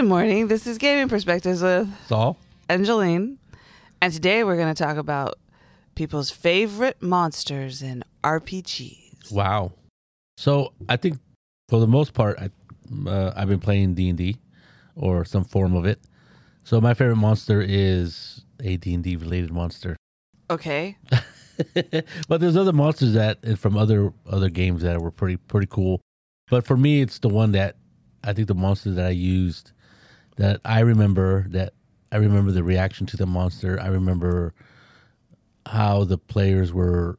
Good morning. This is Gaming Perspectives with Saul. Angeline. And today we're going to talk about people's favorite monsters in RPGs. Wow. So I think for the most part, I, uh, I've been playing D and D or some form of it. So my favorite monster is a D and D related monster. Okay. but there's other monsters that and from other other games that were pretty pretty cool. But for me, it's the one that I think the monster that I used that I remember that I remember the reaction to the monster. I remember how the players were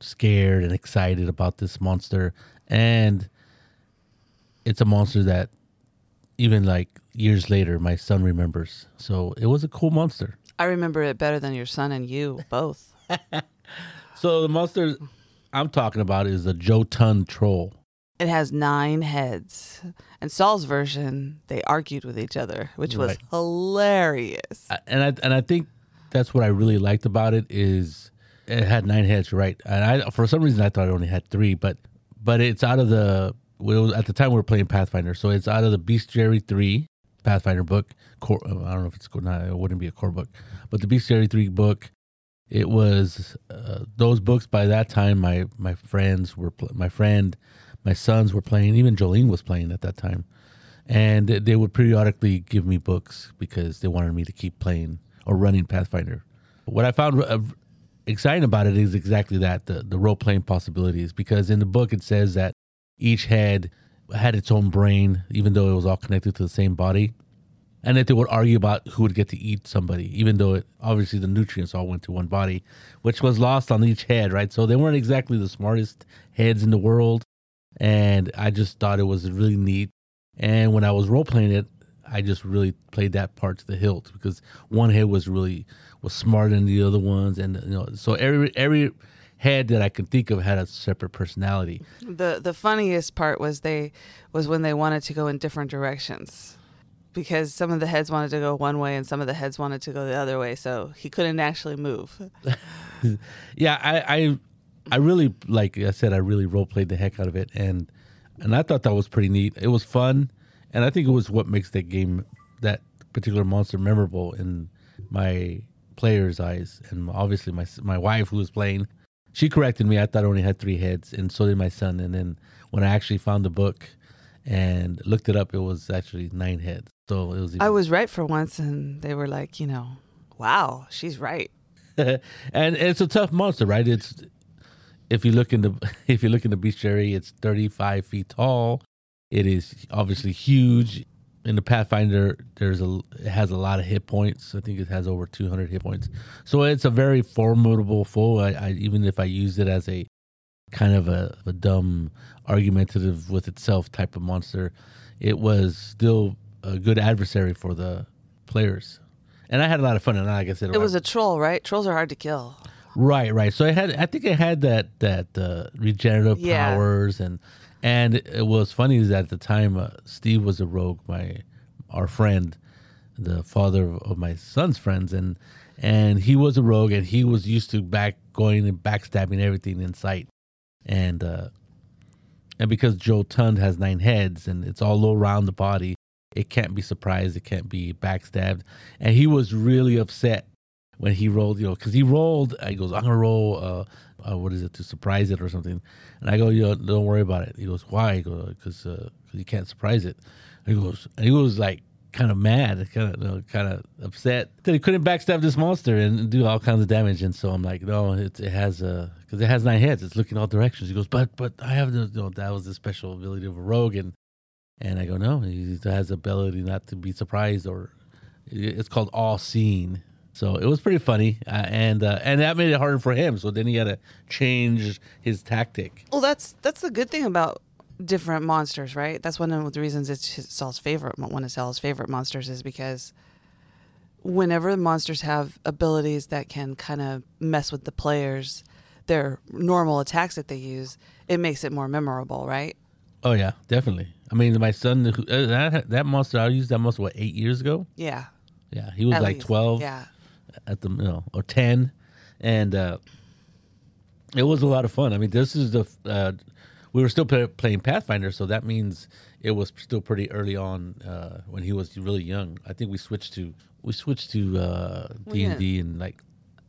scared and excited about this monster and it's a monster that even like years later my son remembers. So it was a cool monster. I remember it better than your son and you both. So the monster I'm talking about is the Jotund troll. It has nine heads. And Saul's version, they argued with each other, which was Right. hilarious. I- and I and I think that's what I really liked about it is it had nine heads, right? And I for some reason I thought it only had three, but but it's out of the well, at the time we were playing Pathfinder, so it's out of the Bestiary three Pathfinder book. Core, I don't know if it's no, it wouldn't be a core book, but the Bestiary three book. It was uh, those books by that time. My my friends were my friend, my sons were playing. Even Jolene was playing at that time and they would periodically give me books because they wanted me to keep playing or running Pathfinder. What I found uh, exciting about it is exactly that the, the role playing possibilities. Because in the book, it says that each head had its own brain, even though it was all connected to the same body, and that they would argue about who would get to eat somebody, even though it, obviously the nutrients all went to one body, which was lost on each head, right? So they weren't exactly the smartest heads in the world. And I just thought it was really neat and when I was role playing it, I just really played that part to the hilt because one head was really was smarter than the other ones, and you know, so every every head that I could think of had a separate personality. The the funniest part was they was when they wanted to go in different directions. Because some of the heads wanted to go one way and some of the heads wanted to go the other way, so he couldn't actually move. Yeah, I I, I really like I said I really role played the heck out of it, and and I thought that was pretty neat. It was fun, and I think it was what makes that game that particular monster memorable in my players' eyes, and obviously my my wife who was playing. She corrected me. I thought I only had three heads, and so did my son. And then when I actually found the book and looked it up, it was actually nine heads. So it was. I was right for once, and they were like, you know, wow, she's right. and it's a tough monster, right? It's if you look in the if you look in the bestiary, it's thirty five feet tall. It is obviously huge. In the Pathfinder, there's a it has a lot of hit points. I think it has over two hundred hit points. So it's a very formidable foe. I, I even if I use it as a kind of a, a dumb argumentative with itself type of monster, it was still a good adversary for the players. And I had a lot of fun. And like I said, It was a troll, right? Trolls are hard to kill. Right, right. So it had, I think it had that that uh, regenerative Yeah. powers, and and it was funny is that at the time uh, Steve was a rogue, my our friend, the father of, of my son's friends, and and he was a rogue, and he was used to back going and backstabbing everything in sight, and uh, and because Jotund has nine heads and it's all around the body, it can't be surprised, it can't be backstabbed, and he was really upset when he rolled, you know, because he rolled. He goes, "I'm gonna roll. Uh, uh, what is it to surprise it or something?" And I go, "You know, don't worry about it." He goes, "Why?" "Because uh, cause you can't surprise it." And he goes, and he was like kind of mad, kind of you know, kind of upset that he couldn't backstab this monster and do all kinds of damage. And so I'm like, "No, it, it has a because it has nine heads. It's looking all directions." He goes, "But but I have the you know, that was the special ability of a rogue." And and I go, "No, he has the ability not to be surprised or." It's called all seeing. So it was pretty funny, uh, and uh, and that made it harder for him. So then he had to change his tactic. Well, that's that's the good thing about different monsters, right? That's one of the reasons it's his- Saul's favorite. One of Saul's favorite monsters is because whenever the monsters have abilities that can kind of mess with the players, their normal attacks that they use, it makes it more memorable, right? Oh yeah, definitely. I mean, my son, uh, that that monster, I used that monster what eight years ago. Yeah. Yeah, he was at like least. twelve Yeah. At the you know or ten, and uh, it was a lot of fun. I mean, this is the uh, we were still play, playing Pathfinder, so that means it was still pretty early on uh, when he was really young. I think we switched to we switched to uh, D and D and like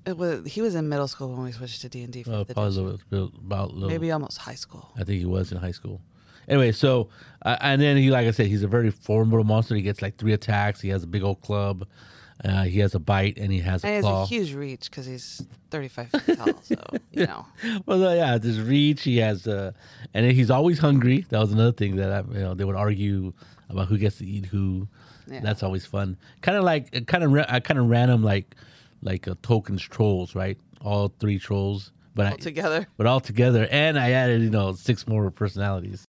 It was he was in middle school when we switched to D and D uh, the probably a little, about a little, maybe almost high school. I think he was in high school. Anyway, so uh, and then he, like I said, he's a very formidable monster. He gets like three attacks. He has a big old club. Uh, he has a bite and he has a And he has a huge reach because he's 35 feet tall. So you know, well, uh, yeah, there's reach. He has, uh, and he's always hungry. That was another thing that I, you know they would argue about who gets to eat who. Yeah. That's always fun. Kind of like, kind of, I kind of ran them like, like a Tolkien's trolls, right? All three trolls, but I, all together. but all together, and I added, you know, six more personalities.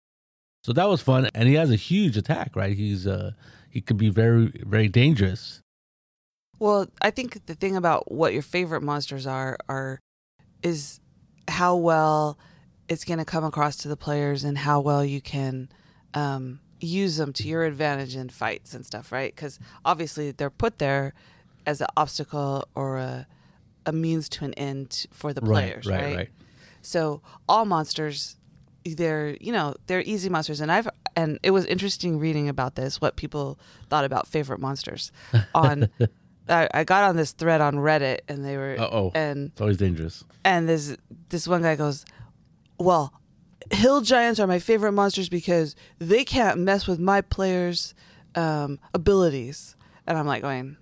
So that was fun, and he has a huge attack, right? He's uh, he could be very, very dangerous. Well, I think the thing about what your favorite monsters are are is how well it's going to come across to the players and how well you can um, use them to your advantage in fights and stuff, right? Because obviously they're put there as an obstacle or a a means to an end for the players, right, right? right. So all monsters, they're you know they're easy monsters, and I've and it was interesting reading about this, what people thought about favorite monsters. On I, I got on this thread on Reddit, and they were Uh-oh. and It's always dangerous. and this this one guy goes, well, hill giants are my favorite monsters because they can't mess with my players' um, abilities, and I'm like going,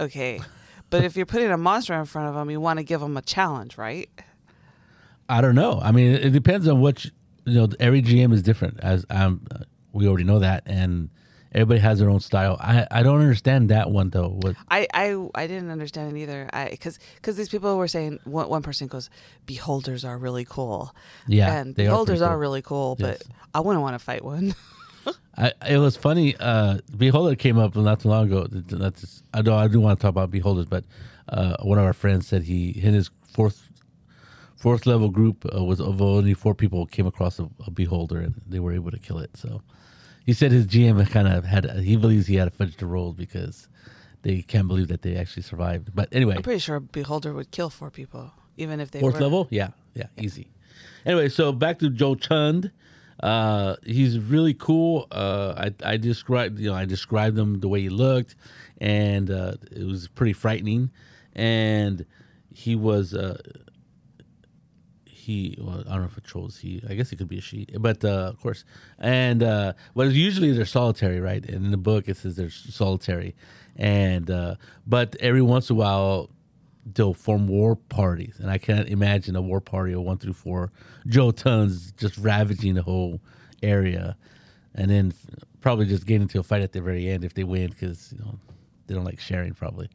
okay. But if you're putting a monster in front of them, you want to give them a challenge, right? I don't know. I mean, it depends on what you, you know. Every GM is different, as um, we already know that, and everybody has their own style. I, I don't understand that one though. What I, I, I didn't understand it either. I because because these people were saying one, one person goes, beholders are really cool. Yeah, and are beholders pretty are, really cool, but Yes. I wouldn't want to fight one. I, it was funny. Uh, Beholder came up not too long ago. Just, I know I do want to talk about Beholders, but uh, one of our friends said he in his fourth fourth level group uh, was of only four people came across a, a Beholder and they were able to kill it. So he said his GM kind of had he believes he had a fudge the rolls because they can't believe that they actually survived. But anyway, I'm pretty sure beholder would kill four people, even if they Fourth were level? Yeah, yeah, easy. Anyway, so back to Jotund. Uh, he's really cool. Uh, I I described you know I described him the way he looked, and uh, it was pretty frightening. And he was uh, he well, I don't know if it trolls he. I guess it could be a she, but uh, of course. And uh, well, usually they're solitary, right? And in the book it says they're solitary, and uh, but every once in a while they'll form war parties, and I can't imagine a war party of one through four. Jotunds just ravaging the whole area, and then probably just getting into a fight at the very end if they win because you know they don't like sharing. Probably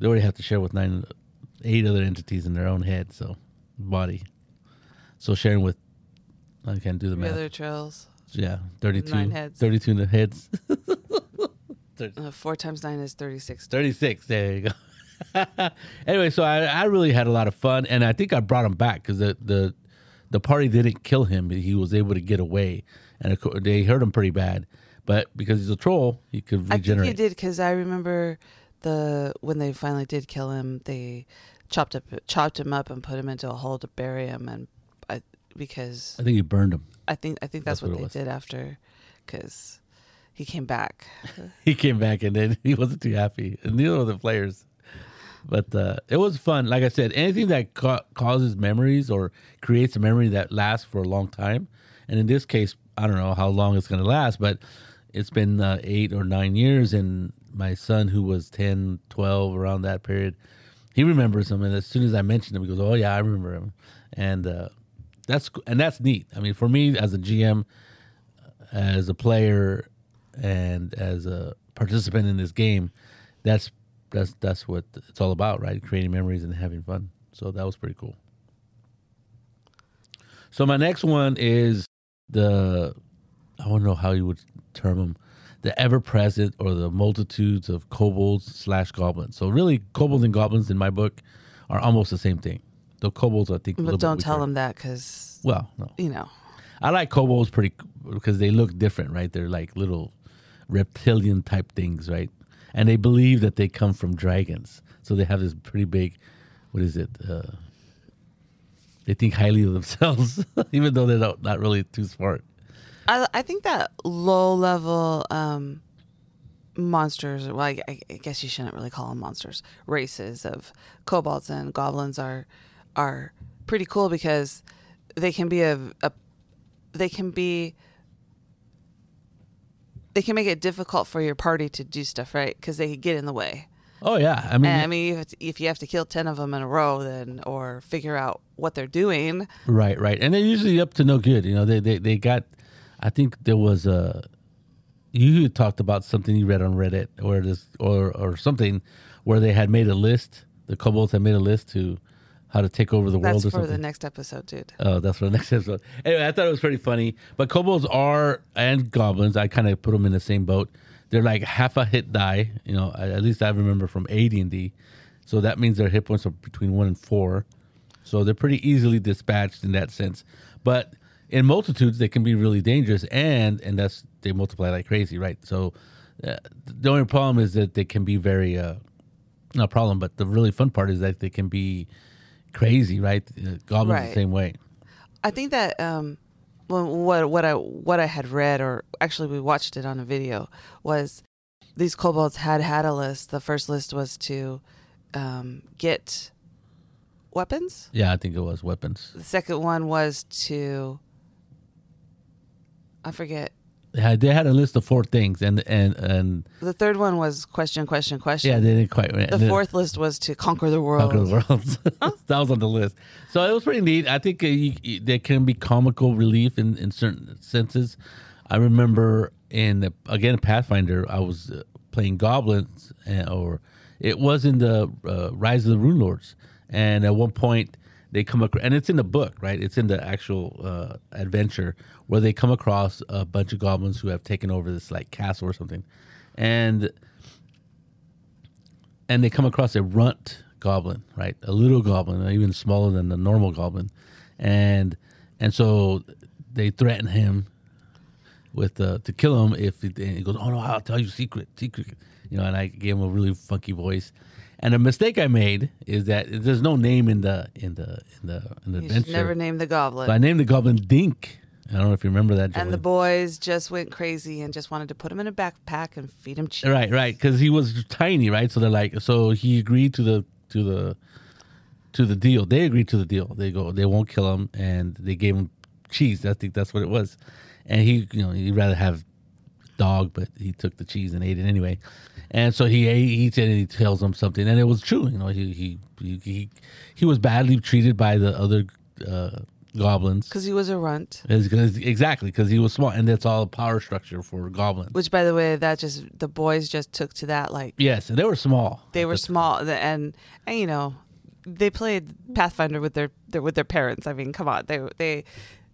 they already have to share with nine, eight other entities in their own head, so body. So sharing with I can't do the math. other trails. Yeah, 32, Nine heads. 32 in the heads. Uh, four times nine is 36. 36. There you go. anyway, so I, I really had a lot of fun, and I think I brought him back because the, the the party didn't kill him; he was able to get away, and of course, they hurt him pretty bad. But because he's a troll, he could I think regenerate. he did because I remember the when they finally did kill him, they chopped up chopped him up and put him into a hole to bury him, and because I think he burned him. I think I think that's, That's what, what they was. did after, because he came back. He came back, and then he wasn't too happy, and neither were the players. But uh, it was fun. Like I said, anything that ca- causes memories or creates a memory that lasts for a long time. And in this case, I don't know how long it's going to last, but it's been uh, eight or nine years. And my son, who was 10, 12, around that period, he remembers him. And as soon as I mentioned him, he goes, Oh, yeah, I remember him. And uh, that's and that's neat. I mean, for me as a GM, as a player, and as a participant in this game, that's that's that's what it's all about, right? Creating memories and having fun. So that was pretty cool. So my next one is the I don't know how you would term them, the ever present or the multitudes of kobolds slash goblins. So really, kobolds and goblins in my book are almost the same thing. The kobolds, I think, But don't tell them that because Well, no, you know. I like kobolds pretty because they look different, right? They're like little reptilian type things, right? And they believe that they come from dragons, so they have this pretty big, what is it? Uh, they think highly of themselves, even though they're not, not really too smart. I I think that low level um, monsters. Well, I, I guess you shouldn't really call them monsters. Races of kobolds and goblins are are pretty cool because they can be a, a they can be they can make it difficult for your party to do stuff right because they get in the way. Oh yeah, I mean, And I mean, if, if you have to kill ten of them in a row, then or figure out what they're doing, Right, right, and they're usually up to no good. You know, they they, they got. I think there was a. You talked about something you read on Reddit or this or or something where they had made a list. The kobolds had made a list to how to take over the world that's or for the next episode, dude. Oh, that's for the next episode. Anyway, I thought it was pretty funny. But kobolds are and goblins. I kind of put them in the same boat. They're like half a hit die. You know, at least I remember from AD and D. So that means their hit points are between one and four. So they're pretty easily dispatched in that sense. But in multitudes, they can be really dangerous, and and that's they multiply like crazy, right? So uh, the only problem is that they can be very uh, not a problem, but the really fun part is that they can be crazy, right? Uh, goblins Right. the same way. I think that um, well, what what I what I had read, or actually we watched it on a video, was these kobolds had had a list. The first list was to um, get weapons. Yeah, I think it was weapons. The second one was to I forget. They had, they had a list of four things, and and and The third one was question, question, question. yeah, they didn't quite. the fourth list was to conquer the world. Conquer the world. that was on the list. So it was pretty neat. I think uh, you, you, there can be comical relief in, in certain senses. I remember in the, again Pathfinder, I was uh, playing goblins, and, or it was in the uh, Rise of the Runelords, and at one point they come across, and it's in the book, right? It's in the actual uh, adventure where they come across a bunch of goblins who have taken over this like castle or something, and and they come across a runt goblin, right? A little goblin, even smaller than the normal goblin, and and so they threaten him with uh, to kill him if he, he goes, oh no, I'll tell you secret, secret, you know. And I gave him a really funky voice. And a mistake I made is that there's no name in the in the in the in the You adventure. never named the goblin. so I named the goblin Dink. I don't know if you remember that. and the boys just went crazy and just wanted to put him in a backpack and feed him cheese. Right, right, because he was tiny, right? So they're like, so he agreed to the to the to the deal. They agreed to the deal. They go, they won't kill him, and they gave him cheese. I think that's what it was. And he, you know, he'd rather have dog, but he took the cheese and ate it anyway. And so he ate, he eats it and he tells them something, and it was true. You know, he he he he, he was badly treated by the other uh, goblins. Because he was a runt. It's 'cause- exactly, because he was small, and that's all power structure for goblins. Which, by the way, that just the boys just took to that like Yes, and they were small. they were small the- and and you know they played Pathfinder with their, their with their parents. I mean, come on, they they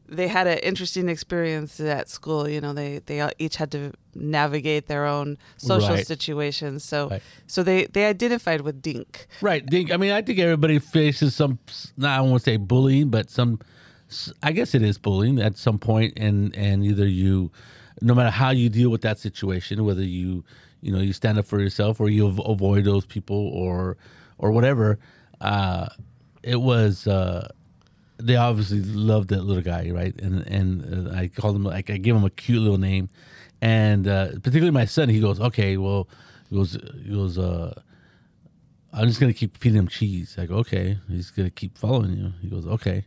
they had an interesting experience at school. You know, they they each had to navigate their own social Right. situations. So Right. so they they identified with Dink. Right. Think- I mean, I think everybody faces some. Not I won't say bullying, but some. I guess it is bullying at some point, and and either you, no matter how you deal with that situation, whether you, you know, you stand up for yourself or you avoid those people or, or whatever. Uh, it was. Uh, they obviously loved that little guy, right? And and uh, I called him like I gave him a cute little name, and uh, particularly my son, he goes, okay, well, he goes, he goes, uh, I'm just gonna keep feeding him cheese. Go, okay. He's gonna keep following you. He goes, okay.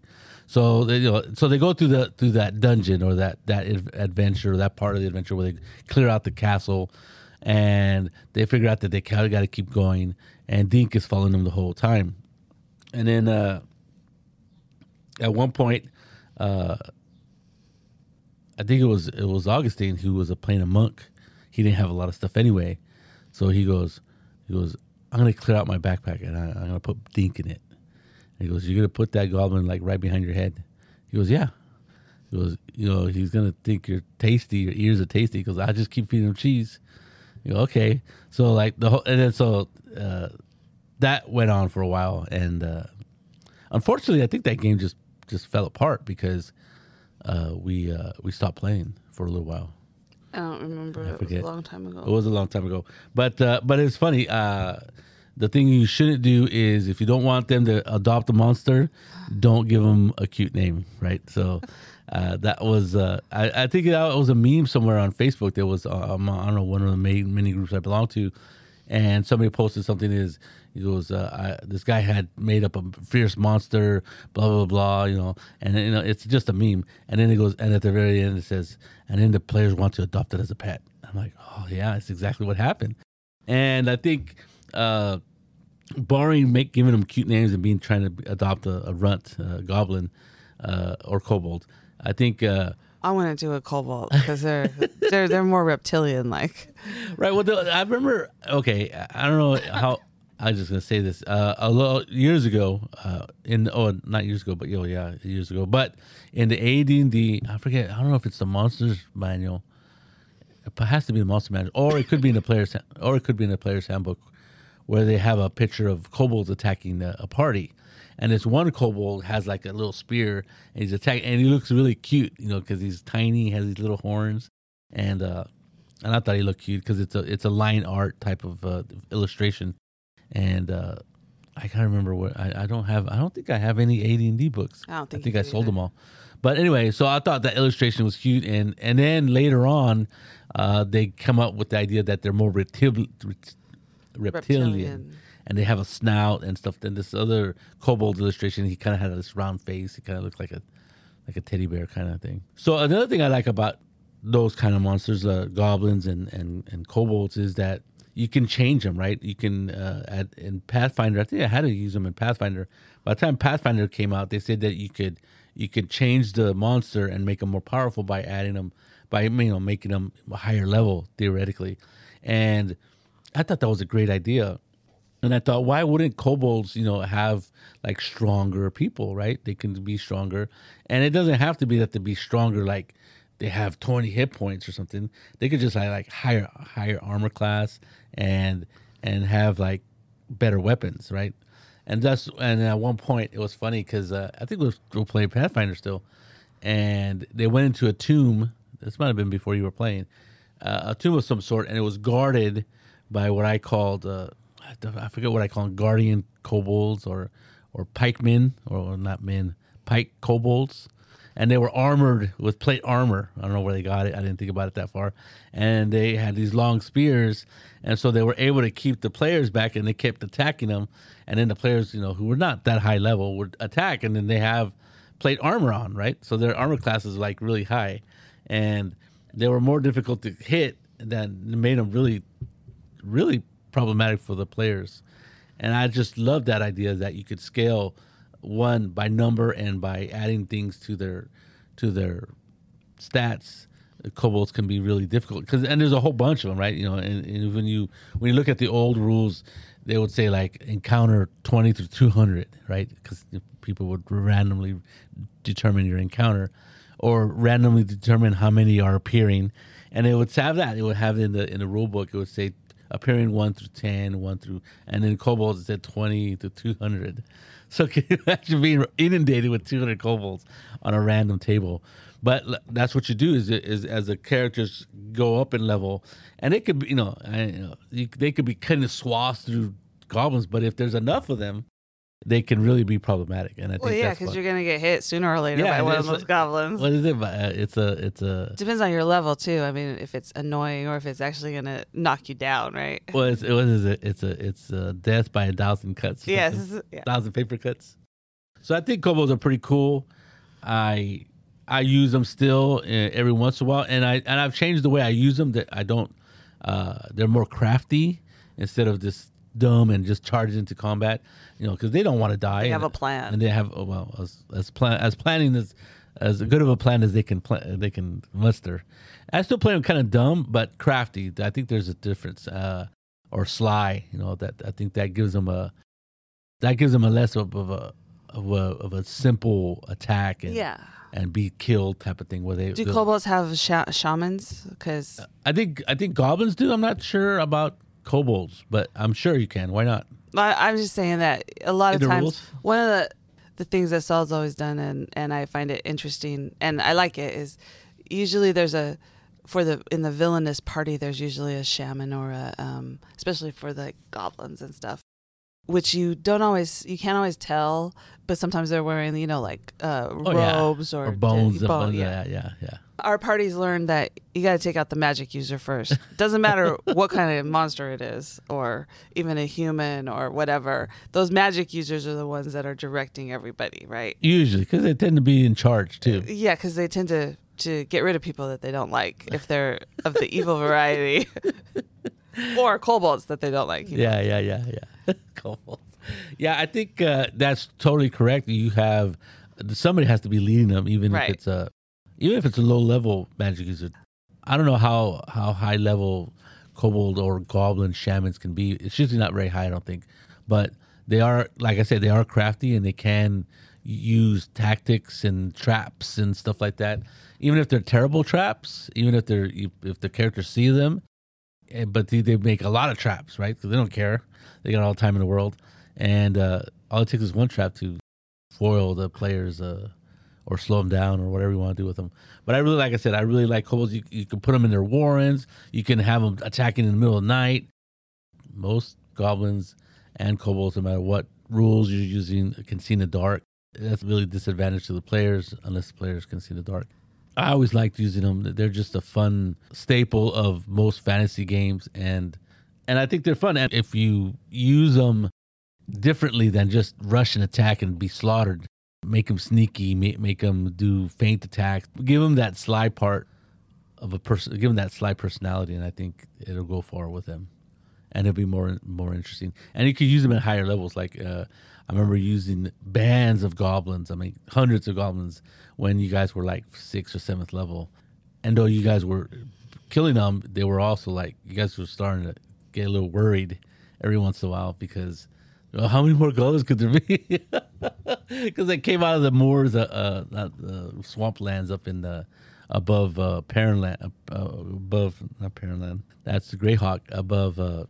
So they, you know, so they go through the through that dungeon or that that ad- adventure, that part of the adventure where they clear out the castle, and they figure out that they kind of got to keep going. And Dink is following them the whole time, and then uh, at one point, uh, I think it was it was Augustine who was a playing a monk. He didn't have a lot of stuff anyway, so he goes, he goes, I'm gonna clear out my backpack and I, I'm gonna put Dink in it. And he goes, you're gonna put that goblin like right behind your head. He goes, yeah. He goes, you know, he's gonna think you're tasty. Your ears are tasty. Because I just keep feeding him cheese. You go, okay. So like the whole, and then so uh, that went on for a while, and uh, unfortunately, I think that game just just fell apart because uh, we uh, we stopped playing for a little while. I don't remember. it was a long time ago. It was a long time ago, but uh, but it's funny. Uh, the thing you shouldn't do is if you don't want them to adopt a monster, don't give them a cute name, right? So uh, that was uh, I, I think that was a meme somewhere on Facebook. There was um, I don't know one of the main many groups I belong to, and somebody posted something is he goes uh, I, this guy had made up a fierce monster blah blah blah you know and you know it's just a meme and then it goes and at the very end it says and then the players want to adopt it as a pet. I'm like oh yeah, it's exactly what happened, and I think. Uh, barring make giving them cute names and being trying to adopt a, a runt, a goblin, uh, or kobold. I think. Uh, I want to do a kobold because they're they're they're more reptilian like. Right. Well, the, I remember. Okay, I don't know how. I was just gonna say this. Uh, a little years ago, uh, in oh not years ago, but oh yeah, years ago. But in the AD and I forget. I don't know if it's the Monsters Manual. It has to be the Monster Manual, or it could be in the player's, or it could be in the player's handbook where they have a picture of kobolds attacking a, a party. And this one kobold has like a little spear, and he's attacking, and he looks really cute, you know, because he's tiny, has these little horns, and uh, and I thought he looked cute because it's a it's a line art type of uh, illustration, and uh, I can't remember what I, I don't have. I don't think I have any AD and D books. I don't think I think I sold either. them all. But anyway, so I thought that illustration was cute, and and then later on, uh, they come up with the idea that they're more reptil- reptilian, Reptilian. and they have a snout and stuff. Then this other kobold illustration, he kind of had this round face. He kind of looked like a like a teddy bear kind of thing. So another thing I like about those kind of monsters, uh, goblins and and and kobolds, is that you can change them, right? You can uh, at in Pathfinder. I think I had to use them in Pathfinder. By the time Pathfinder came out, they said that you could you could change the monster and make them more powerful by adding them by you know making them a higher level theoretically, and I thought that was a great idea. And I thought, why wouldn't kobolds, you know, have like stronger people, right? They can be stronger, and it doesn't have to be that they be stronger like they have twenty hit points or something. They could just have like higher higher armor class and and have like better weapons, right? And that's and at one point it was funny because uh, I think we were, we were playing Pathfinder still, and they went into a tomb. This might have been before you were playing, uh, a tomb of some sort, and it was guarded by what I called uh, I forget what I call them, guardian kobolds or or pikemen or not men, pike kobolds, and they were armored with plate armor. I don't know where they got it. I didn't think about it that far, and they had these long spears, and so they were able to keep the players back, and they kept attacking them, and then the players, you know, who were not that high level would attack, and then they have plate armor on, right? So their armor class is like really high, and they were more difficult to hit. That made them really really problematic for the players. And I just love that idea that you could scale one by number and by adding things to their to their stats. Kobolds can be really difficult because and there's a whole bunch of them, right? You know, and, and when you when you look at the old rules, they would say like encounter twenty to two hundred, right? Because people would randomly determine your encounter or randomly determine how many are appearing, and it would have that. It would have in the in the rule book. It would say appearing one through 10, 1 through, and then kobolds it said twenty to two hundred. So can you imagine being inundated with two hundred kobolds on a random table? But that's what you do is, is as the characters go up in level, and it could be you know, I, you know you, they could be of swaths through goblins, but if there's enough of them, they can really be problematic. And I think Well, yeah, because you're gonna get hit sooner or later Yeah, by one of those goblins. What is it? Uh, It's a it's a Depends on your level too. I mean, if it's annoying or if it's actually gonna knock you down, right? well, it's, it was it? It's a it's a death by a thousand cuts. Yes. yeah. thousand paper cuts. So I think kobolds are pretty cool. I I use them still uh, every once in a while, and I and I've changed the way I use them. That I don't. Uh, they're more crafty instead of just dumb and just charge into combat. You know, because they don't want to die. They have a plan. and they have oh, well as as plan as planning as as good of a plan as they can pla they can muster. I still play them kind of dumb but crafty. I think there's a difference, uh, or sly. You know that I think that gives them a that gives them a less of, of a of a of a simple attack and Yeah. and be killed type of thing. Where they Do kobolds have sha- shamans? Because I think I think goblins do. I'm not sure about kobolds, but I'm sure you can. Why not? I'm just saying that a lot of times rules? one of the the things that Saul's always done and and I find it interesting and I like it is usually there's a for the in the villainous party there's usually a shaman or a um especially for the goblins and stuff which you don't always you can't always tell, but sometimes they're wearing you know like uh, Oh, yeah. robes or, or bones. bone, yeah, yeah, yeah. Our parties learned that you got to take out the magic user first. Doesn't matter what kind of monster it is, or even a human or whatever. Those magic users are the ones that are directing everybody, right? Usually, because they tend to be in charge too. Yeah, because they tend to to get rid of people that they don't like if they're of the evil variety, or kobolds that they don't like. Yeah, yeah, yeah, yeah. Cool. Yeah, I think uh, that's totally correct. You have somebody has to be leading them, even Right. if it's a even if it's a low level magic user. I don't know how how high level kobold or goblin shamans can be. It's usually not very high, I don't think, but they are like I said, they are crafty and they can use tactics and traps and stuff like that. Even if they're terrible traps, even if they're if the characters see them, but they, they make a lot of traps, right? Because they don't care. They got all the time in the world, and uh, all it takes is one trap to foil the players uh, or slow them down or whatever you want to do with them. But I really, like I said, I really like kobolds. You, you can put them in their warrens. You can have them attacking in the middle of the night. Most goblins and kobolds, no matter what rules you're using, can see in the dark. That's really disadvantage to the players unless the players can see in the dark. I always liked using them. They're just a fun staple of most fantasy games, and and I think they're fun. And if you use them differently than just rush and attack and be slaughtered, make them sneaky, make, make them do feint attacks, give them that sly part of a person, give them that sly personality, and I think it'll go far with them, and it'll be more more interesting. And you could use them at higher levels. Like uh, I remember using bands of goblins. I mean, hundreds of goblins when you guys were like sixth or seventh level, and though you guys were killing them, they were also like you guys were starting to get a little worried every once in a while because. Well, how many more goblins could there be? Because they came out of the moors, uh, uh, the swamplands up in the above uh, Perrenland, uh, above not Perrenland. That's the Greyhawk above uh,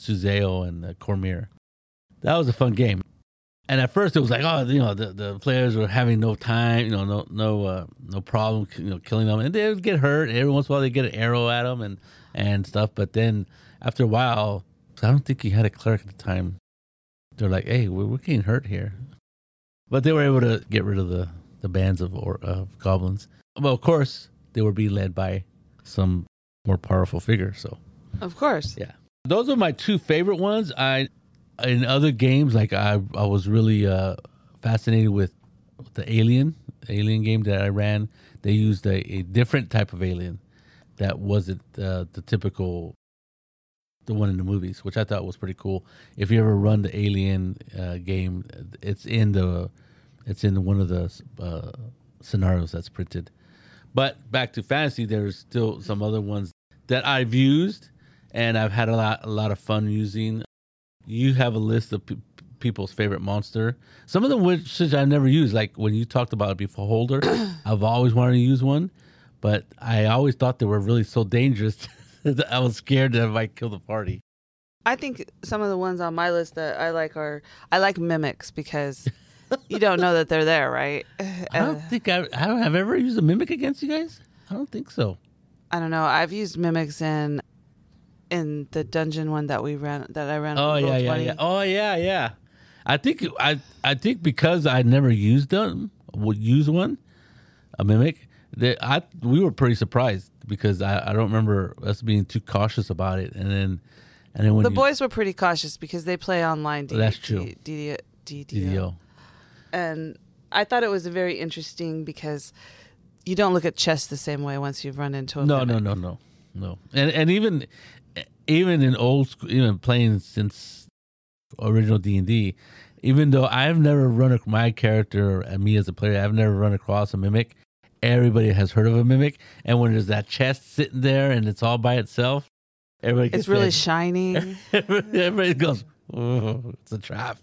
Suzeo and uh, Cormier. That was a fun game. And at first it was like, oh, you know, the, the players were having no time, you know, no no uh, no problem, you know, killing them, and they would get hurt. Every once in a while they get an arrow at them and and stuff. But then after a while, I don't think he had a cleric at the time. They're like, hey, we're, we're getting hurt here. But they were able to get rid of the the bands of or of goblins. Well, of course, they were being led by some more powerful figure. So Of course. yeah, those are my two favorite ones. I in other games like I I was really uh, fascinated with the Alien Alien game that I ran. They used a, a different type of alien that wasn't uh, the typical the one in the movies, which I thought was pretty cool. If you ever run the Alien uh, game, it's in the it's in one of the uh, scenarios that's printed. But back to fantasy, there's still some other ones that I've used and I've had a lot a lot of fun using. You have a list of pe- people's favorite monster. Some of them which I've never used, like when you talked about Beholder, I've always wanted to use one, but I always thought they were really so dangerous that I was scared that I might kill the party. I think some of the ones on my list that I like are I like mimics because you don't know that they're there, right? I don't uh, think I, I don't have ever used a mimic against you guys. I don't think so. I don't know. I've used mimics in in the dungeon one that we ran that I ran. Oh yeah, yeah, Roll20. yeah. Oh yeah, yeah. I think I I think because I never used them, would use one, a mimic. That I we were pretty surprised because I, I don't remember us being too cautious about it, and then and then when The you, boys were pretty cautious because they play online. D- That's true. D- D- DDO. And I thought it was very interesting because you don't look at chess the same way once you've run into a No, no, mimic. no, no, no. And and even even in old school, even playing since original D and D, even though I've never run ac- my character and me as a player, I've never run across a mimic. Everybody has heard of a mimic, and when there's that chest sitting there and it's all by itself, everybody It's really that- shiny. everybody goes, "Oh, it's a trap."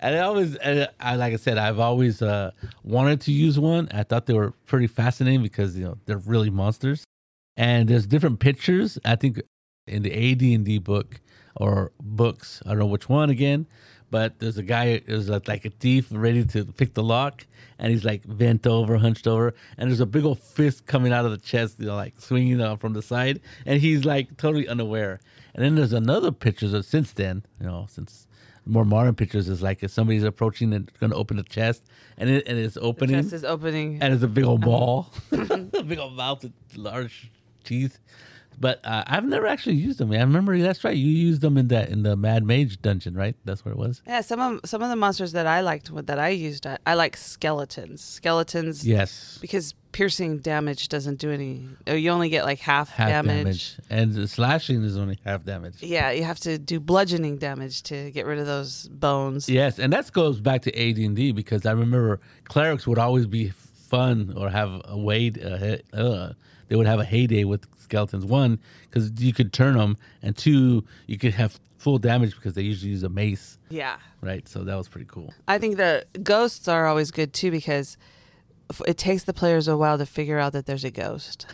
And I always, and I like I said, I've always uh, wanted to use one. I thought they were pretty fascinating because you know they're really monsters, and there's different pictures. I think in the AD and D book or books, I don't know which one again, but there's a guy who's like a thief ready to pick the lock, and he's like bent over, hunched over, and there's a big old fist coming out of the chest, you know, like swinging uh, from the side, and he's like totally unaware. And then there's another picture that since then, you know, since more modern pictures is like if somebody's approaching and going to open the chest and it and it's opening Chest is opening. and it's a big old ball, a big old mouth with large teeth. But uh, I've never actually used them. I remember that's right. You used them in that in the Mad Mage dungeon, right? That's where it was. yeah, some of some of the monsters that I liked that I used, I, I like skeletons. Skeletons, Yes, because piercing damage doesn't do any. oh, You only get like half, damage. half damage. damage. and the slashing is only half damage. Yeah, you have to do bludgeoning damage to get rid of those bones. Yes, and that goes back to AD and D because I remember clerics would always be fun or have a way. Uh, uh, they would have a heyday with skeletons. One, because you could turn them, and two, you could have full damage because they usually use a mace, Yeah. right? So that was pretty cool. I think the ghosts are always good too because it takes the players a while to figure out that there's a ghost.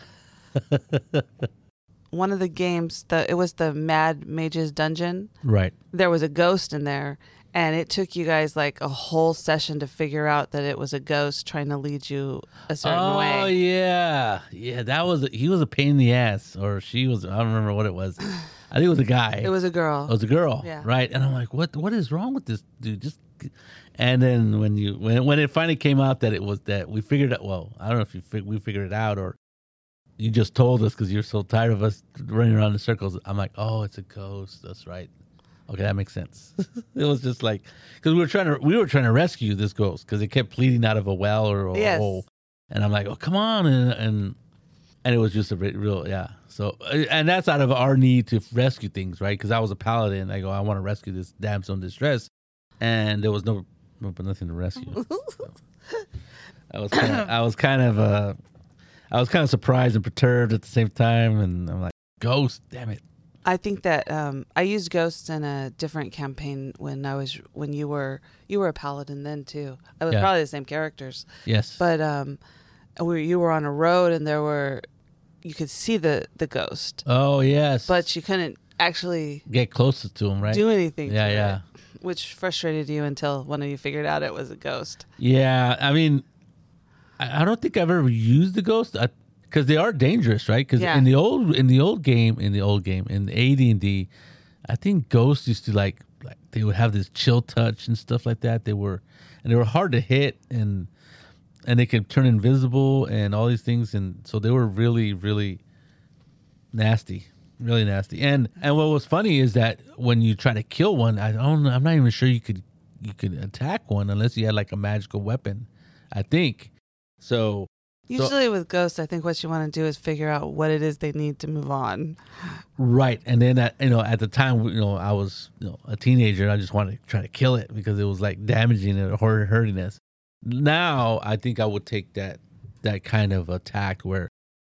One of the games, the it was the Mad Mages Dungeon. Right. There was a ghost in there, and it took you guys like a whole session to figure out that it was a ghost trying to lead you a certain oh way. Oh yeah, yeah. That was he was a pain in the ass, or she was. I don't remember what it was. I think it was a guy. It was a girl. It was a girl, Yeah. right? And I'm like, what? What is wrong with this dude? Just, and then when you when when it finally came out that it was that we figured out. Well, I don't know if you fig- we figured it out or you just told us because you're so tired of us running around in circles. I'm like, oh, it's a ghost. That's right. Okay, that makes sense. it was just like because we were trying to we were trying to rescue this ghost because it kept pleading out of a well or a Yes. hole, and I'm like, oh, come on, and and and it was just a re- real yeah. So uh, and that's out of our need to rescue things, right? Because I was a paladin. I go, I want to rescue this damsel in distress, and there was no, no but nothing to rescue. So, I was kind of, I was kind of uh, I was kind of surprised and perturbed at the same time, and I'm like, ghost, damn it. I think that um, I used ghosts in a different campaign when I was when you were you were a paladin then too. I was Yeah. probably the same characters, Yes, but um, we you were on a road and there were you could see the the ghost, oh yes, but you couldn't actually get closer to him, right? do anything. yeah, to yeah. it, which frustrated you until one of you figured out it was a ghost. Yeah, I mean, I, I don't think I've ever used the ghost because they are dangerous, right? Because Yeah. in the old in the old game, in the old game, in AD and D, I think ghosts used to like like they would have this chill touch and stuff like that. They were and they were hard to hit and and they could turn invisible and all these things and so they were really really nasty really nasty and and what was funny is that when you try to kill one i don't i'm not even sure you could you could attack one unless you had like a magical weapon i think so Usually with ghosts, I think what you want to do is figure out what it is they need to move on. right and then at, you know at the time you know i was you know a teenager and i just wanted to try to kill it because it was like damaging it or hurting us now i think i would take that that kind of attack where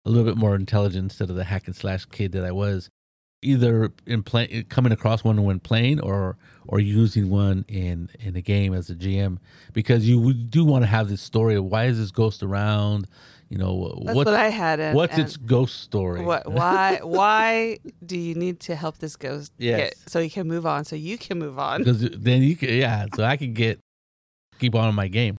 a little bit more intelligent instead of the hack and slash kid that i was either in play coming across one when playing or or using one in in a game as a gm because you do want to have this story of why is this ghost around you know That's what's what I had. And, what's and its ghost story What? Why? why do you need to help this ghost Yes. get so he can move on? So you can move on. because then you can yeah so i can get keep on my game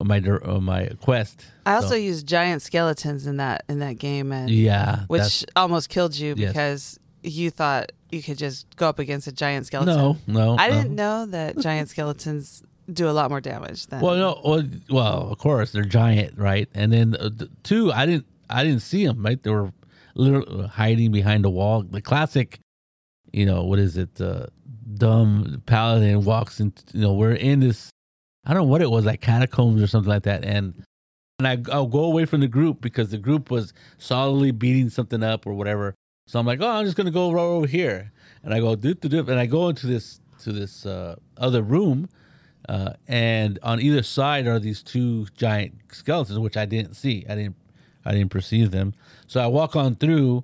on my on my quest I also So, used giant skeletons in that in that game, and yeah which almost killed you Yes. because you thought you could just go up against a giant skeleton. no no I didn't know that giant skeletons do a lot more damage than. well no well, well of course they're giant right and then uh, two i didn't i didn't see them right they were literally hiding behind a wall the classic you know what is it uh dumb paladin walks into you know we're in this i don't know what it was like catacombs or something like that and and I, I'll go away from the group because the group was solidly beating something up or whatever. So I'm like, oh, I'm just gonna go right over here, and I go doop doop doop, and I go into this to this uh, other room, uh, and on either side are these two giant skeletons, which I didn't see. I didn't I didn't perceive them. So I walk on through,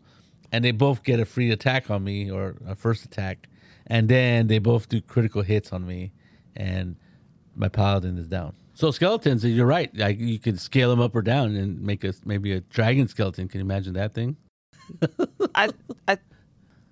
and they both get a free attack on me or a first attack, and then they both do critical hits on me, and my paladin is down. So skeletons, you're right. Like you can scale them up or down and make a maybe a dragon skeleton. Can you imagine that thing? I, I,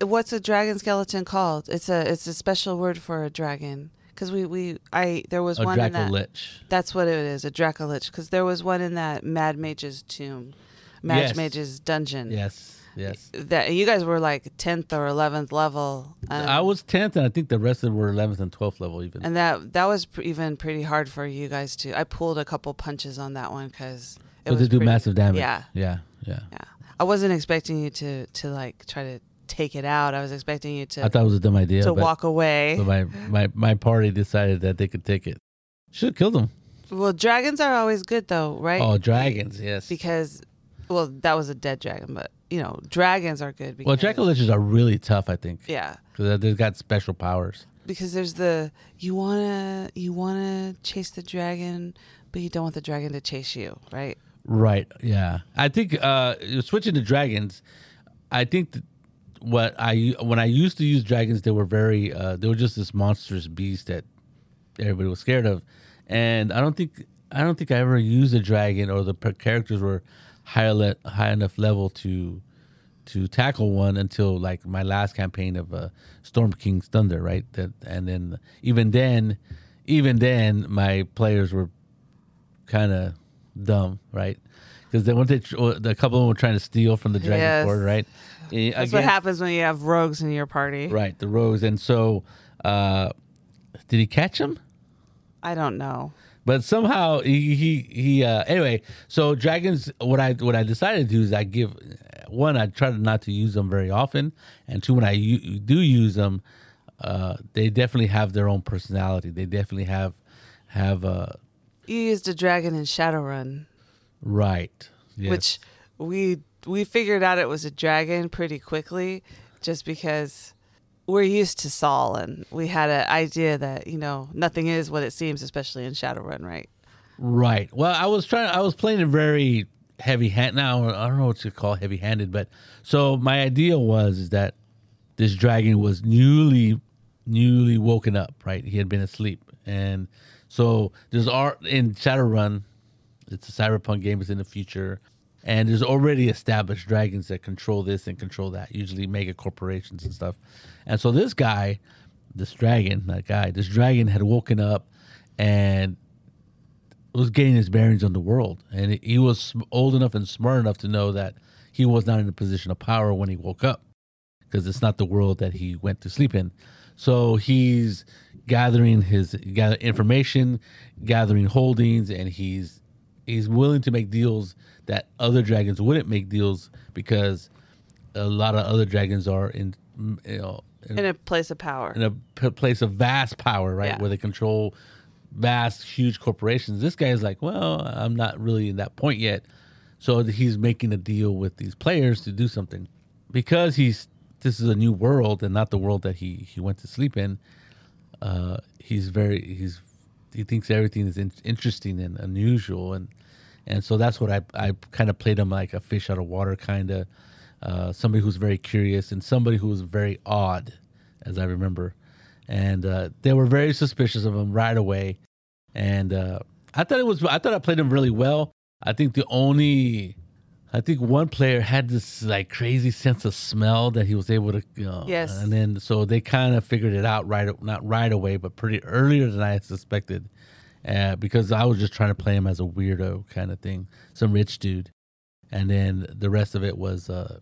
what's a dragon skeleton called? It's a it's a special word for a dragon because we we I there was A one in that. That's what it is, a Dracolich. Because there was one in that Mad Mage's tomb, Mad Yes. Mage's dungeon. Yes. yes. That you guys were like tenth or eleventh level. And, I was tenth, and I think the rest of them were eleventh and twelfth level even. and that that was pr- even pretty hard for you guys to. I pulled a couple punches on that one because it but was they do pretty- massive damage. Yeah, yeah, yeah. yeah. I wasn't expecting you to to like try to take it out. I was expecting you to I thought it was a dumb idea. to walk away. my, my my party decided that they could take it. Should have killed them. well, dragons are always good though, right? Oh, dragons, yes. because well, that was a dead dragon, but you know, dragons are good. Because, well, Dracoliches are really tough, I think, Yeah, because they've got special powers. because there's the you wanna you wanna chase the dragon, but you don't want the dragon to chase you, right? Right. Yeah. I think uh switching to dragons, I think what I when I used to use dragons, they were very uh they were just this monstrous beast that everybody was scared of, and I don't think I don't think I ever used a dragon or the characters were high le- high enough level to to tackle one until like my last campaign of uh, Storm King's Thunder, right? That and then even then, even then, my players were kind of dumb, right? Because they a couple of them were trying to steal from the dragon Yes. sword, right? Eh, That's what happens when you have rogues in your party. Right, the rogues, and so uh, did he catch him? I don't know. But somehow he he, he uh, anyway. So dragons, what I what I decided to do is I give one I try to not to use them very often, and two when I u- do use them, uh, they definitely have their own personality. They definitely have have uh, You used a dragon in Shadowrun, right, yes. which we we figured out it was a dragon pretty quickly, just because we're used to Saul and we had an idea that you know nothing is what it seems, especially in Shadowrun, right? Right. Well, I was trying. I was playing a very heavy hand. Now I don't know what to call heavy handed, but so my idea was is that this dragon was newly, newly woken up. Right. He had been asleep, and so there's art in Shadowrun. It's a cyberpunk game. It's in the future, and there's already established dragons that control this and control that. Usually mega corporations and stuff. And so this guy, this dragon, that guy, this dragon had woken up and was getting his bearings on the world, and he- was old enough and smart enough to know that he was not in a position of power when he woke up, because it's not the world that he went to sleep in. So he's gathering his gather information, gathering holdings, and he's he's willing to make deals that other dragons wouldn't make deals because a lot of other dragons are in you know In a place of power. in a p- place of vast power, right, Yeah. where they control vast, huge corporations. This guy is like, well, I'm not really in that point yet, so he's making a deal with these players to do something because he's this is a new world and not the world that he he went to sleep in. Uh, he's very he's he thinks everything is in, interesting and unusual. And and so that's what I I kind of played him like a fish out of water kind of uh, somebody who's very curious and somebody who was very odd as I remember. And uh, they were very suspicious of him right away. And uh, I thought it was I thought I played him really well. I think the only I think one player had this like crazy sense of smell that he was able to, you know, Yes. And then so they kind of figured it out right, not right away, but pretty earlier than I suspected, uh, because I was just trying to play him as a weirdo kind of thing, some rich dude, and then the rest of it was uh,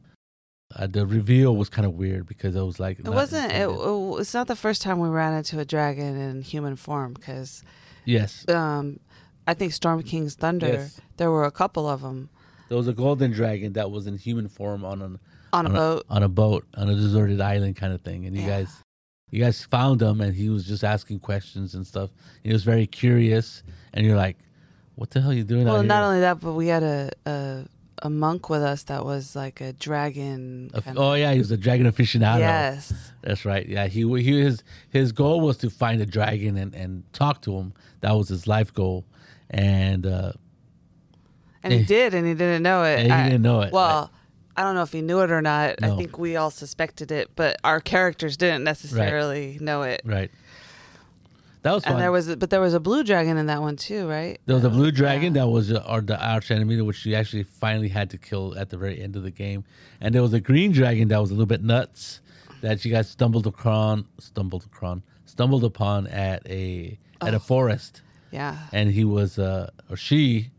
uh the reveal was kind of weird because it was like It wasn't. It, it- it's not the first time we ran into a dragon in human form because yes, um, I think Storm King's Thunder. Yes. There were a couple of them there was a golden dragon that was in human form on an on a boat. on a boat on a deserted island kind of thing and you Yeah. guys you guys found him and he was just asking questions and stuff he was very curious and you're like what the hell are you doing Well, not here? only that, but we had a, a a monk with us that was like a dragon. A- oh yeah he was a dragon aficionado yes. that's right yeah he he his his goal was to find a dragon and and talk to him that was his life goal and uh And he did, and he didn't know it. And he I- didn't know it, Well, I don't know if he knew it or not. No. I think we all suspected it, but our characters didn't necessarily know it. right that was fun And there was, but there was a blue dragon in that one too, right? There was a blue dragon that was uh, or the arch enemy, which you actually finally had to kill at the very end of the game. And there was a green dragon that was a little bit nuts that you guys stumbled upon, stumbled upon, stumbled upon at a at a forest, Yeah. and he was uh or she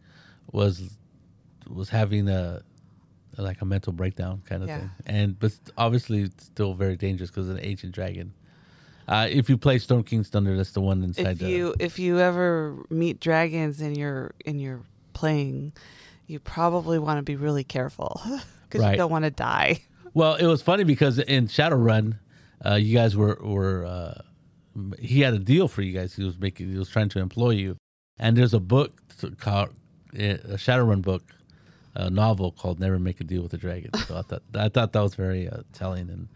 was was having a like a mental breakdown kind of Yeah. thing. And but obviously it's still very dangerous because an ancient dragon. Uh, if you play Storm King's Thunder, that's the one inside if the. you if you ever meet dragons in your in your playing, you probably want to be really careful because Right. you don't want to die. Well, it was funny because in Shadowrun, uh, you guys were were uh, he had a deal for you guys. He was making he was trying to employ you, and there's a book called uh, a Shadowrun book, a novel called "Never Make a Deal with a Dragon." So I thought I thought that was very uh, telling, and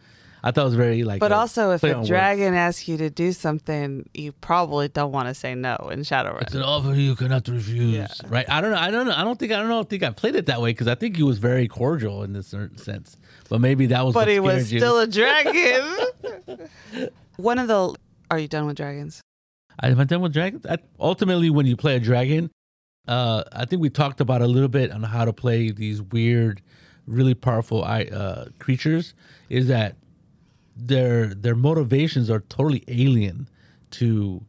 I thought it was very like. But a also, if a on words. dragon asks you to do something, you probably don't want to say no in Shadowrun. It's an offer you cannot refuse, Yeah. right? I don't know. I don't know. I don't think. I don't know. I think I played it that way because I think he was very cordial in this certain sense. But maybe that was. but what he was you. still a dragon. One of the. Are you done with dragons? I, am I done with dragons? I, ultimately, when you play a dragon, uh, I think we talked about a little bit on how to play these weird, really powerful uh, creatures. Is that their their motivations are totally alien to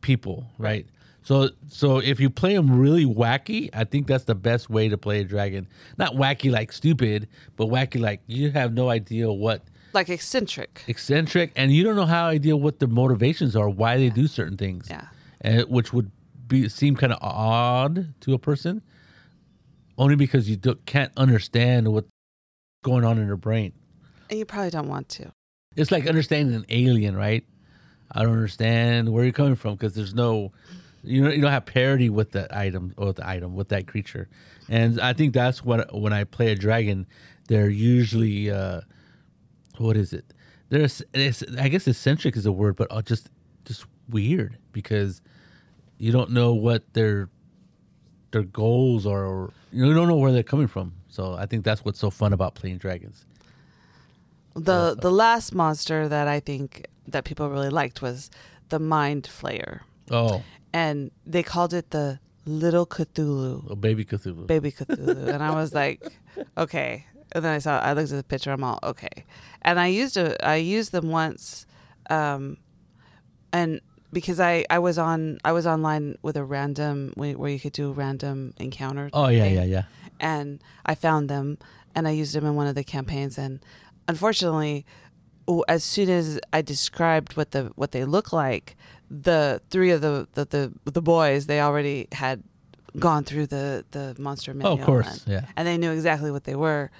people, right? So so if you play them really wacky, I think that's the best way to play a dragon. Not wacky like stupid, but wacky like you have no idea what Like eccentric. eccentric, and you don't know how idea what their motivations are, why they do certain things, Yeah. and which would be seem kind of odd to a person, only because you do, can't understand what's going on in their brain. And you probably don't want to. It's like understanding an alien, right? I don't understand where you're coming from because there's no, you know, you don't have parity with that item or the item with that creature, and I think that's what when I play a dragon, they're usually, uh, what is it? There's, it's, I guess eccentric is a word, but uh, just just weird because you don't know what their their goals are, or you don't know where they're coming from. So I think that's what's so fun about playing dragons. The the last monster that I think that people really liked was the Mind Flayer, Oh, and they called it the Little Cthulhu, a baby Cthulhu. baby Cthulhu, and I was like, okay. And then I saw, I looked at the picture, I'm all okay. And I used a, I used them once, um, and because I I was on I was online with a random where where you could do a random encounter. Oh yeah, thing yeah, yeah. and I found them and I used them in one of the campaigns and unfortunately as soon as I described what the what they look like the three of the the the, the boys they already had gone through the the monster Oh, manual of course, and, yeah. and they knew exactly what they were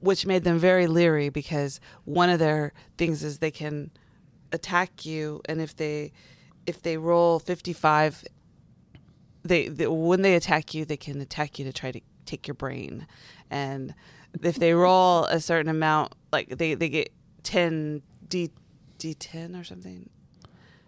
which made them very leery because one of their things is they can attack you and if they if they roll 55 they, they when they attack you they can attack you to try to take your brain and if they roll a certain amount like they, they get 10 d d10 or something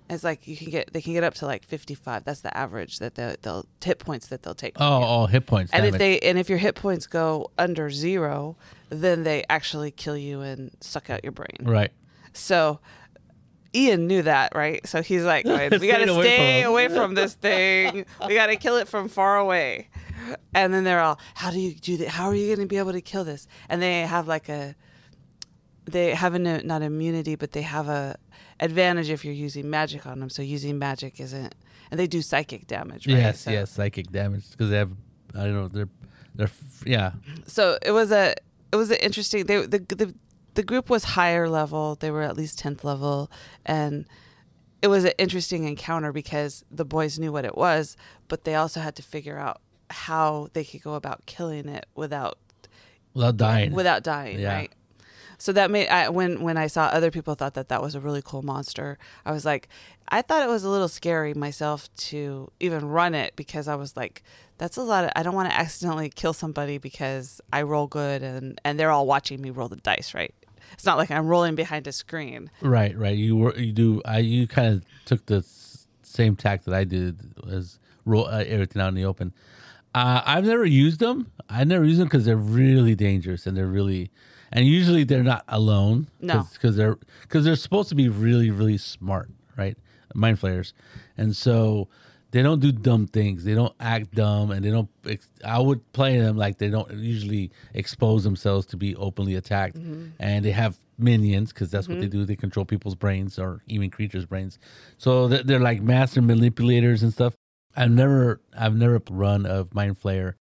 it's like you can get they can get up to like 55 that's the average that they'll, they'll hit points that they'll take Oh, you. oh, hit points. and if they and if your hit points go under zero then they actually kill you and suck out your brain right. so Ian knew that, right? So he's like, we got to Staying away stay away from this thing. We got to kill it from far away. And then they're all, "How do you do that? How are you going to be able to kill this?" And they have like a, they have a not immunity, but they have a advantage if you're using magic on them. So using magic isn't, and they do psychic damage, right? Yes, So- yes, psychic damage because they have. I don't know. They're, they're. Yeah. so it was a it was an interesting they the, the the group was higher level they were at least 10th level and it was an interesting encounter because the boys knew what it was but they also had to figure out how they could go about killing it without Without dying. without dying Yeah. right so that made I, when when I saw other people thought that that was a really cool monster. I was like, I thought it was a little scary myself to even run it because I was like, that's a lot. Of, I don't want to accidentally kill somebody because I roll good and and they're all watching me roll the dice, right? It's not like I'm rolling behind a screen. Right, right. You were. You do. I. You kind of took the s- same tack that I did as roll uh, everything out in the open. Uh, I've never used them. I never use them because they're really dangerous and they're really, and usually they're not alone. No. because they're because they're supposed to be really really smart, right? Mind flayers, and so they don't do dumb things. They don't act dumb, and they don't. ex- I would play them like they don't usually expose themselves to be openly attacked, mm-hmm. and they have minions because that's what they mm-hmm. do. They control people's brains or even creatures' brains. So they're, they're like master manipulators and stuff. I've never, I've never run of mind flayer,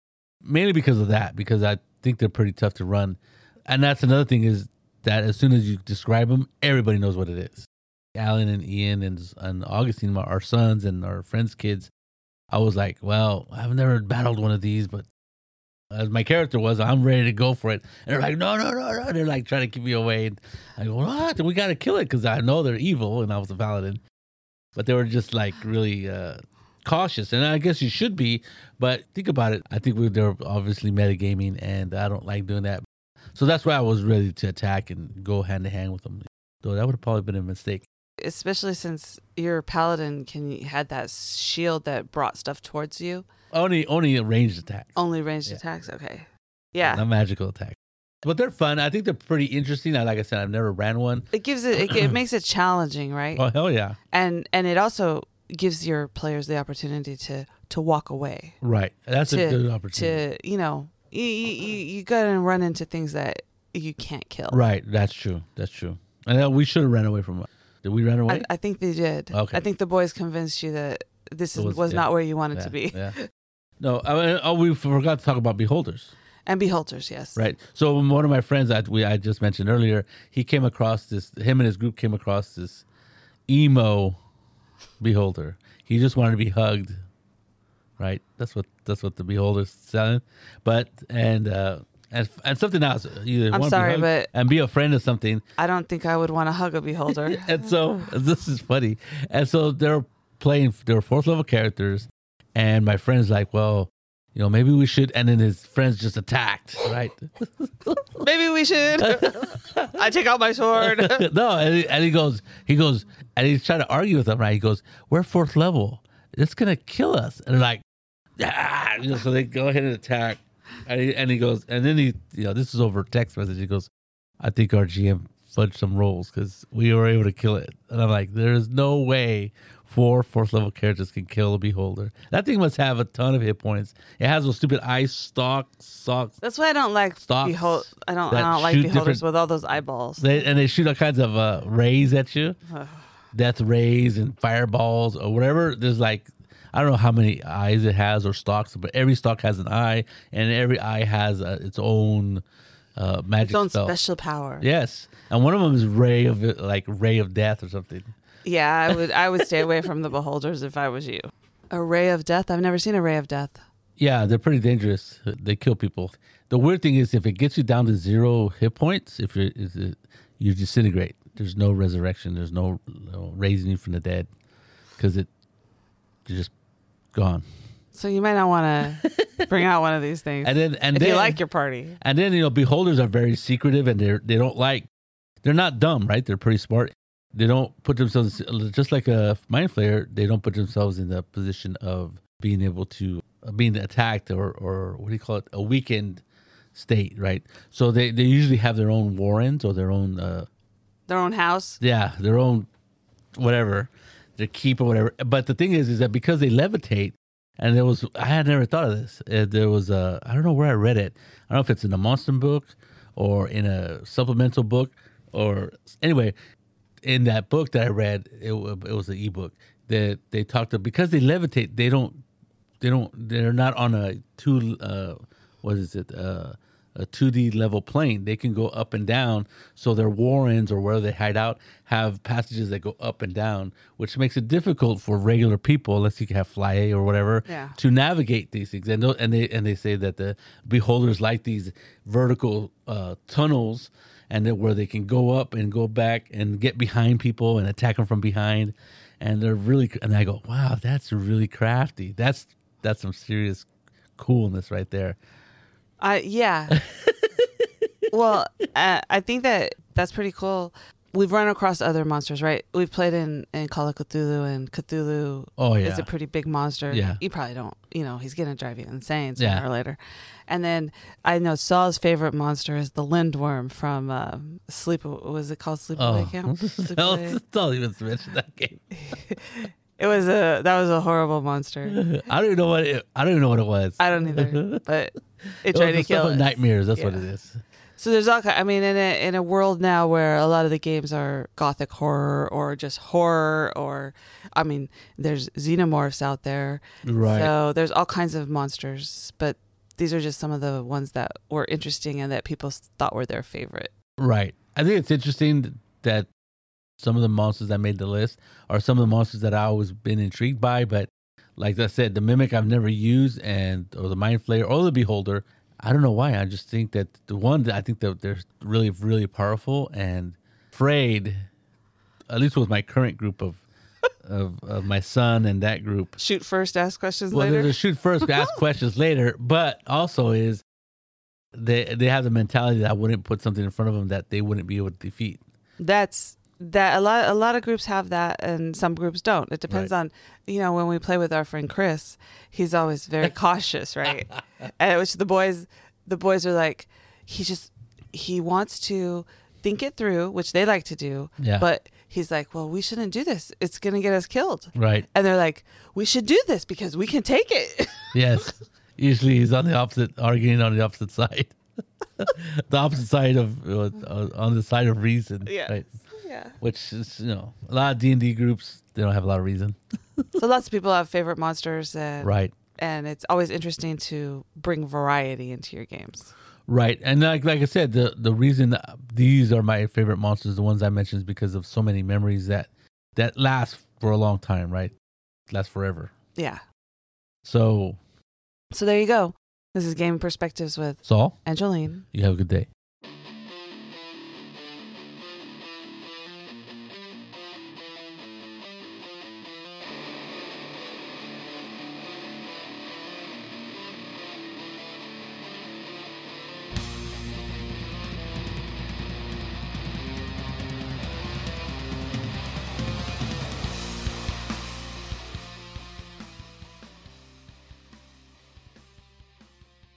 mainly because of that. Because I think they're pretty tough to run. And that's another thing is that as soon as you describe them, everybody knows what it is. Alan and Ian and and Augustine, our sons and our friends' kids. I was like, well, I've never battled one of these, but as my character was, I'm ready to go for it. And they're like, no, no, no, no. They're like trying to keep me away. And I go, what? We got to kill it because I know they're evil. And I was a paladin. But they were just like really uh, cautious. And I guess you should be. But think about it. I think we, they're obviously metagaming, and I don't like doing that. So that's why I was ready to attack and go hand to hand with them. Though that would have probably been a mistake. Especially since your paladin can had that shield that brought stuff towards you. Only only ranged attacks. Only ranged Yeah. attacks. Okay. Yeah. Not magical attack. But they're fun. I think they're pretty interesting. I- Like I said, I've never ran one. It gives it, it it makes it challenging, right? Oh hell yeah! And and it also gives your players the opportunity to to walk away. Right, that's a good opportunity. To, you know, you you, you you got to run into things that you can't kill. Right, that's true. That's true. And uh, we should have ran away from. Did we run away? I, I think they did. Okay. I think the boys convinced you that this was- was, yeah. not where you wanted yeah, to be. Yeah. No, I mean, oh, we forgot to talk about beholders. And beholders, yes. Right. So one of my friends that we I just mentioned earlier, he came across this. Him and his group came across this emo beholder. He just wanted to be hugged. Right. That's what that's what the beholder's selling. But and uh and and something else. Either I'm sorry, but- and be a friend of something. I don't think I would want to hug a beholder. and so this is funny. And so they're playing. They were fourth level characters, and my friend's like, "Well, you know, maybe we should." And then his friends just attacked, right? Maybe we should. I take out my sword. no, and he, and he goes, he goes, and he's trying to argue with them, right? He goes, "We're fourth level. It's gonna kill us." And they're like, "Yeah," you know, so they go ahead and attack. And he, and he goes, and then he, you know, this is over text message. He goes, "I think our GM fudged some rolls because we were able to kill it." And I'm like, "There is no way." Four fourth level characters can kill a beholder. That thing must have a ton of hit points. It has those stupid eye stalks, socks. That's why I don't like Stalks. I don't. I don't like beholders with all those eyeballs. They, and they shoot all kinds of uh, rays at you, death rays and fireballs or whatever. There's like I don't know how many eyes it has or stalks, but every stalk has an eye, and every eye has uh, its own uh, magic its own spell. special power. Yes, and one of them is ray of like ray of death or something. Yeah, I would. I would stay away from the beholders if I was you. A ray of death. I've never seen a ray of death. Yeah, they're pretty dangerous. They kill people. The weird thing is, if it gets you down to zero hit points, if you're, it, you disintegrate. There's no resurrection. There's no, no raising you from the dead because it you're just gone. So you might not want to bring out one of these things And then and if then you like your party. and then you know beholders are very secretive and they're they don't like they're not dumb right they're pretty smart they don't put themselves just like a mind flayer they don't put themselves in the position of being able to uh, being attacked or or what do you call it a weakened state right so they they usually have their own warrens or their own uh Their own house. yeah their own whatever their keep or whatever. But the thing is is that because they levitate and there was i had never thought of this. Uh, there was a i don't know where i read it. I don't know if it's in a monster book or in a supplemental book or anyway in that book that i read it, it was an ebook that they talked of because they levitate they don't they don't they're not on a two uh what is it uh a 2D level plane. They can go up and down. So their warrens or where they hide out have passages that go up and down, which makes it difficult for regular people, unless you can have fly A or whatever, Yeah. to navigate these things. And, and they and they say that the beholders like these vertical uh, tunnels, and that where they can go up and go back and get behind people and attack them from behind. And they're really and I go, wow, that's really crafty. That's that's some serious coolness right there. I yeah. well, uh, I think that that's pretty cool. We've run across other monsters, right? We've played in in Call of Cthulhu, and Cthulhu Oh yeah, is a pretty big monster. Yeah. you probably don't. You know, he's gonna drive you insane sooner Yeah. or later. And then I know Saul's favorite monster is the lindworm from uh, Sleep. Was it called Sleepaway Oh, Camp? Sleepaway? don't, don't even mention that game. It was a that was a horrible monster. I don't even know what it, I don't even know what it was. I don't either, but it tried to kill us. nightmares. That's what it is. So there's all. ki- I mean, in a in a world now where a lot of the games are gothic horror or just horror, or I mean, there's xenomorphs out there. Right. So there's all kinds of monsters, but these are just some of the ones that were interesting and that people s- thought were their favorite. Right. I think it's interesting that some of the monsters that made the list are some of the monsters that I always been intrigued by. But like I said, the mimic I've never used, and or the mind flayer or the beholder. I don't know why. I just think that the one that I think that they're really really powerful and afraid. At least with my current group of of, of my son and that group. Shoot first, ask questions Well, later. a shoot first, ask questions later. But also is they they have the mentality that I wouldn't put something in front of them that they wouldn't be able to defeat. That's that a lot a lot of groups have that and some groups don't. It depends Right. on you know, when we play with our friend Chris, he's always very cautious, right? and which the boys the boys are like he just he wants to think it through, which they like to do. Yeah. But he's like, Well, we shouldn't do this. It's gonna get us killed. Right. And they're like, We should do this because we can take it. Yes. Usually he's on the opposite, arguing on the opposite side. the opposite side of, uh, uh, on the side of reason. Yeah. Right. Yeah. Which is, you know, a lot of D&D groups, they don't have a lot of reason. So lots of people have favorite monsters and Right. and it's always interesting to bring variety into your games. Right. And like like I said, the the reason that these are my favorite monsters, the ones I mentioned, is because of so many memories that that last for a long time, right? Last forever. Yeah. So, So there you go. This is Game Perspectives with Saul, Angeline. you have a good day.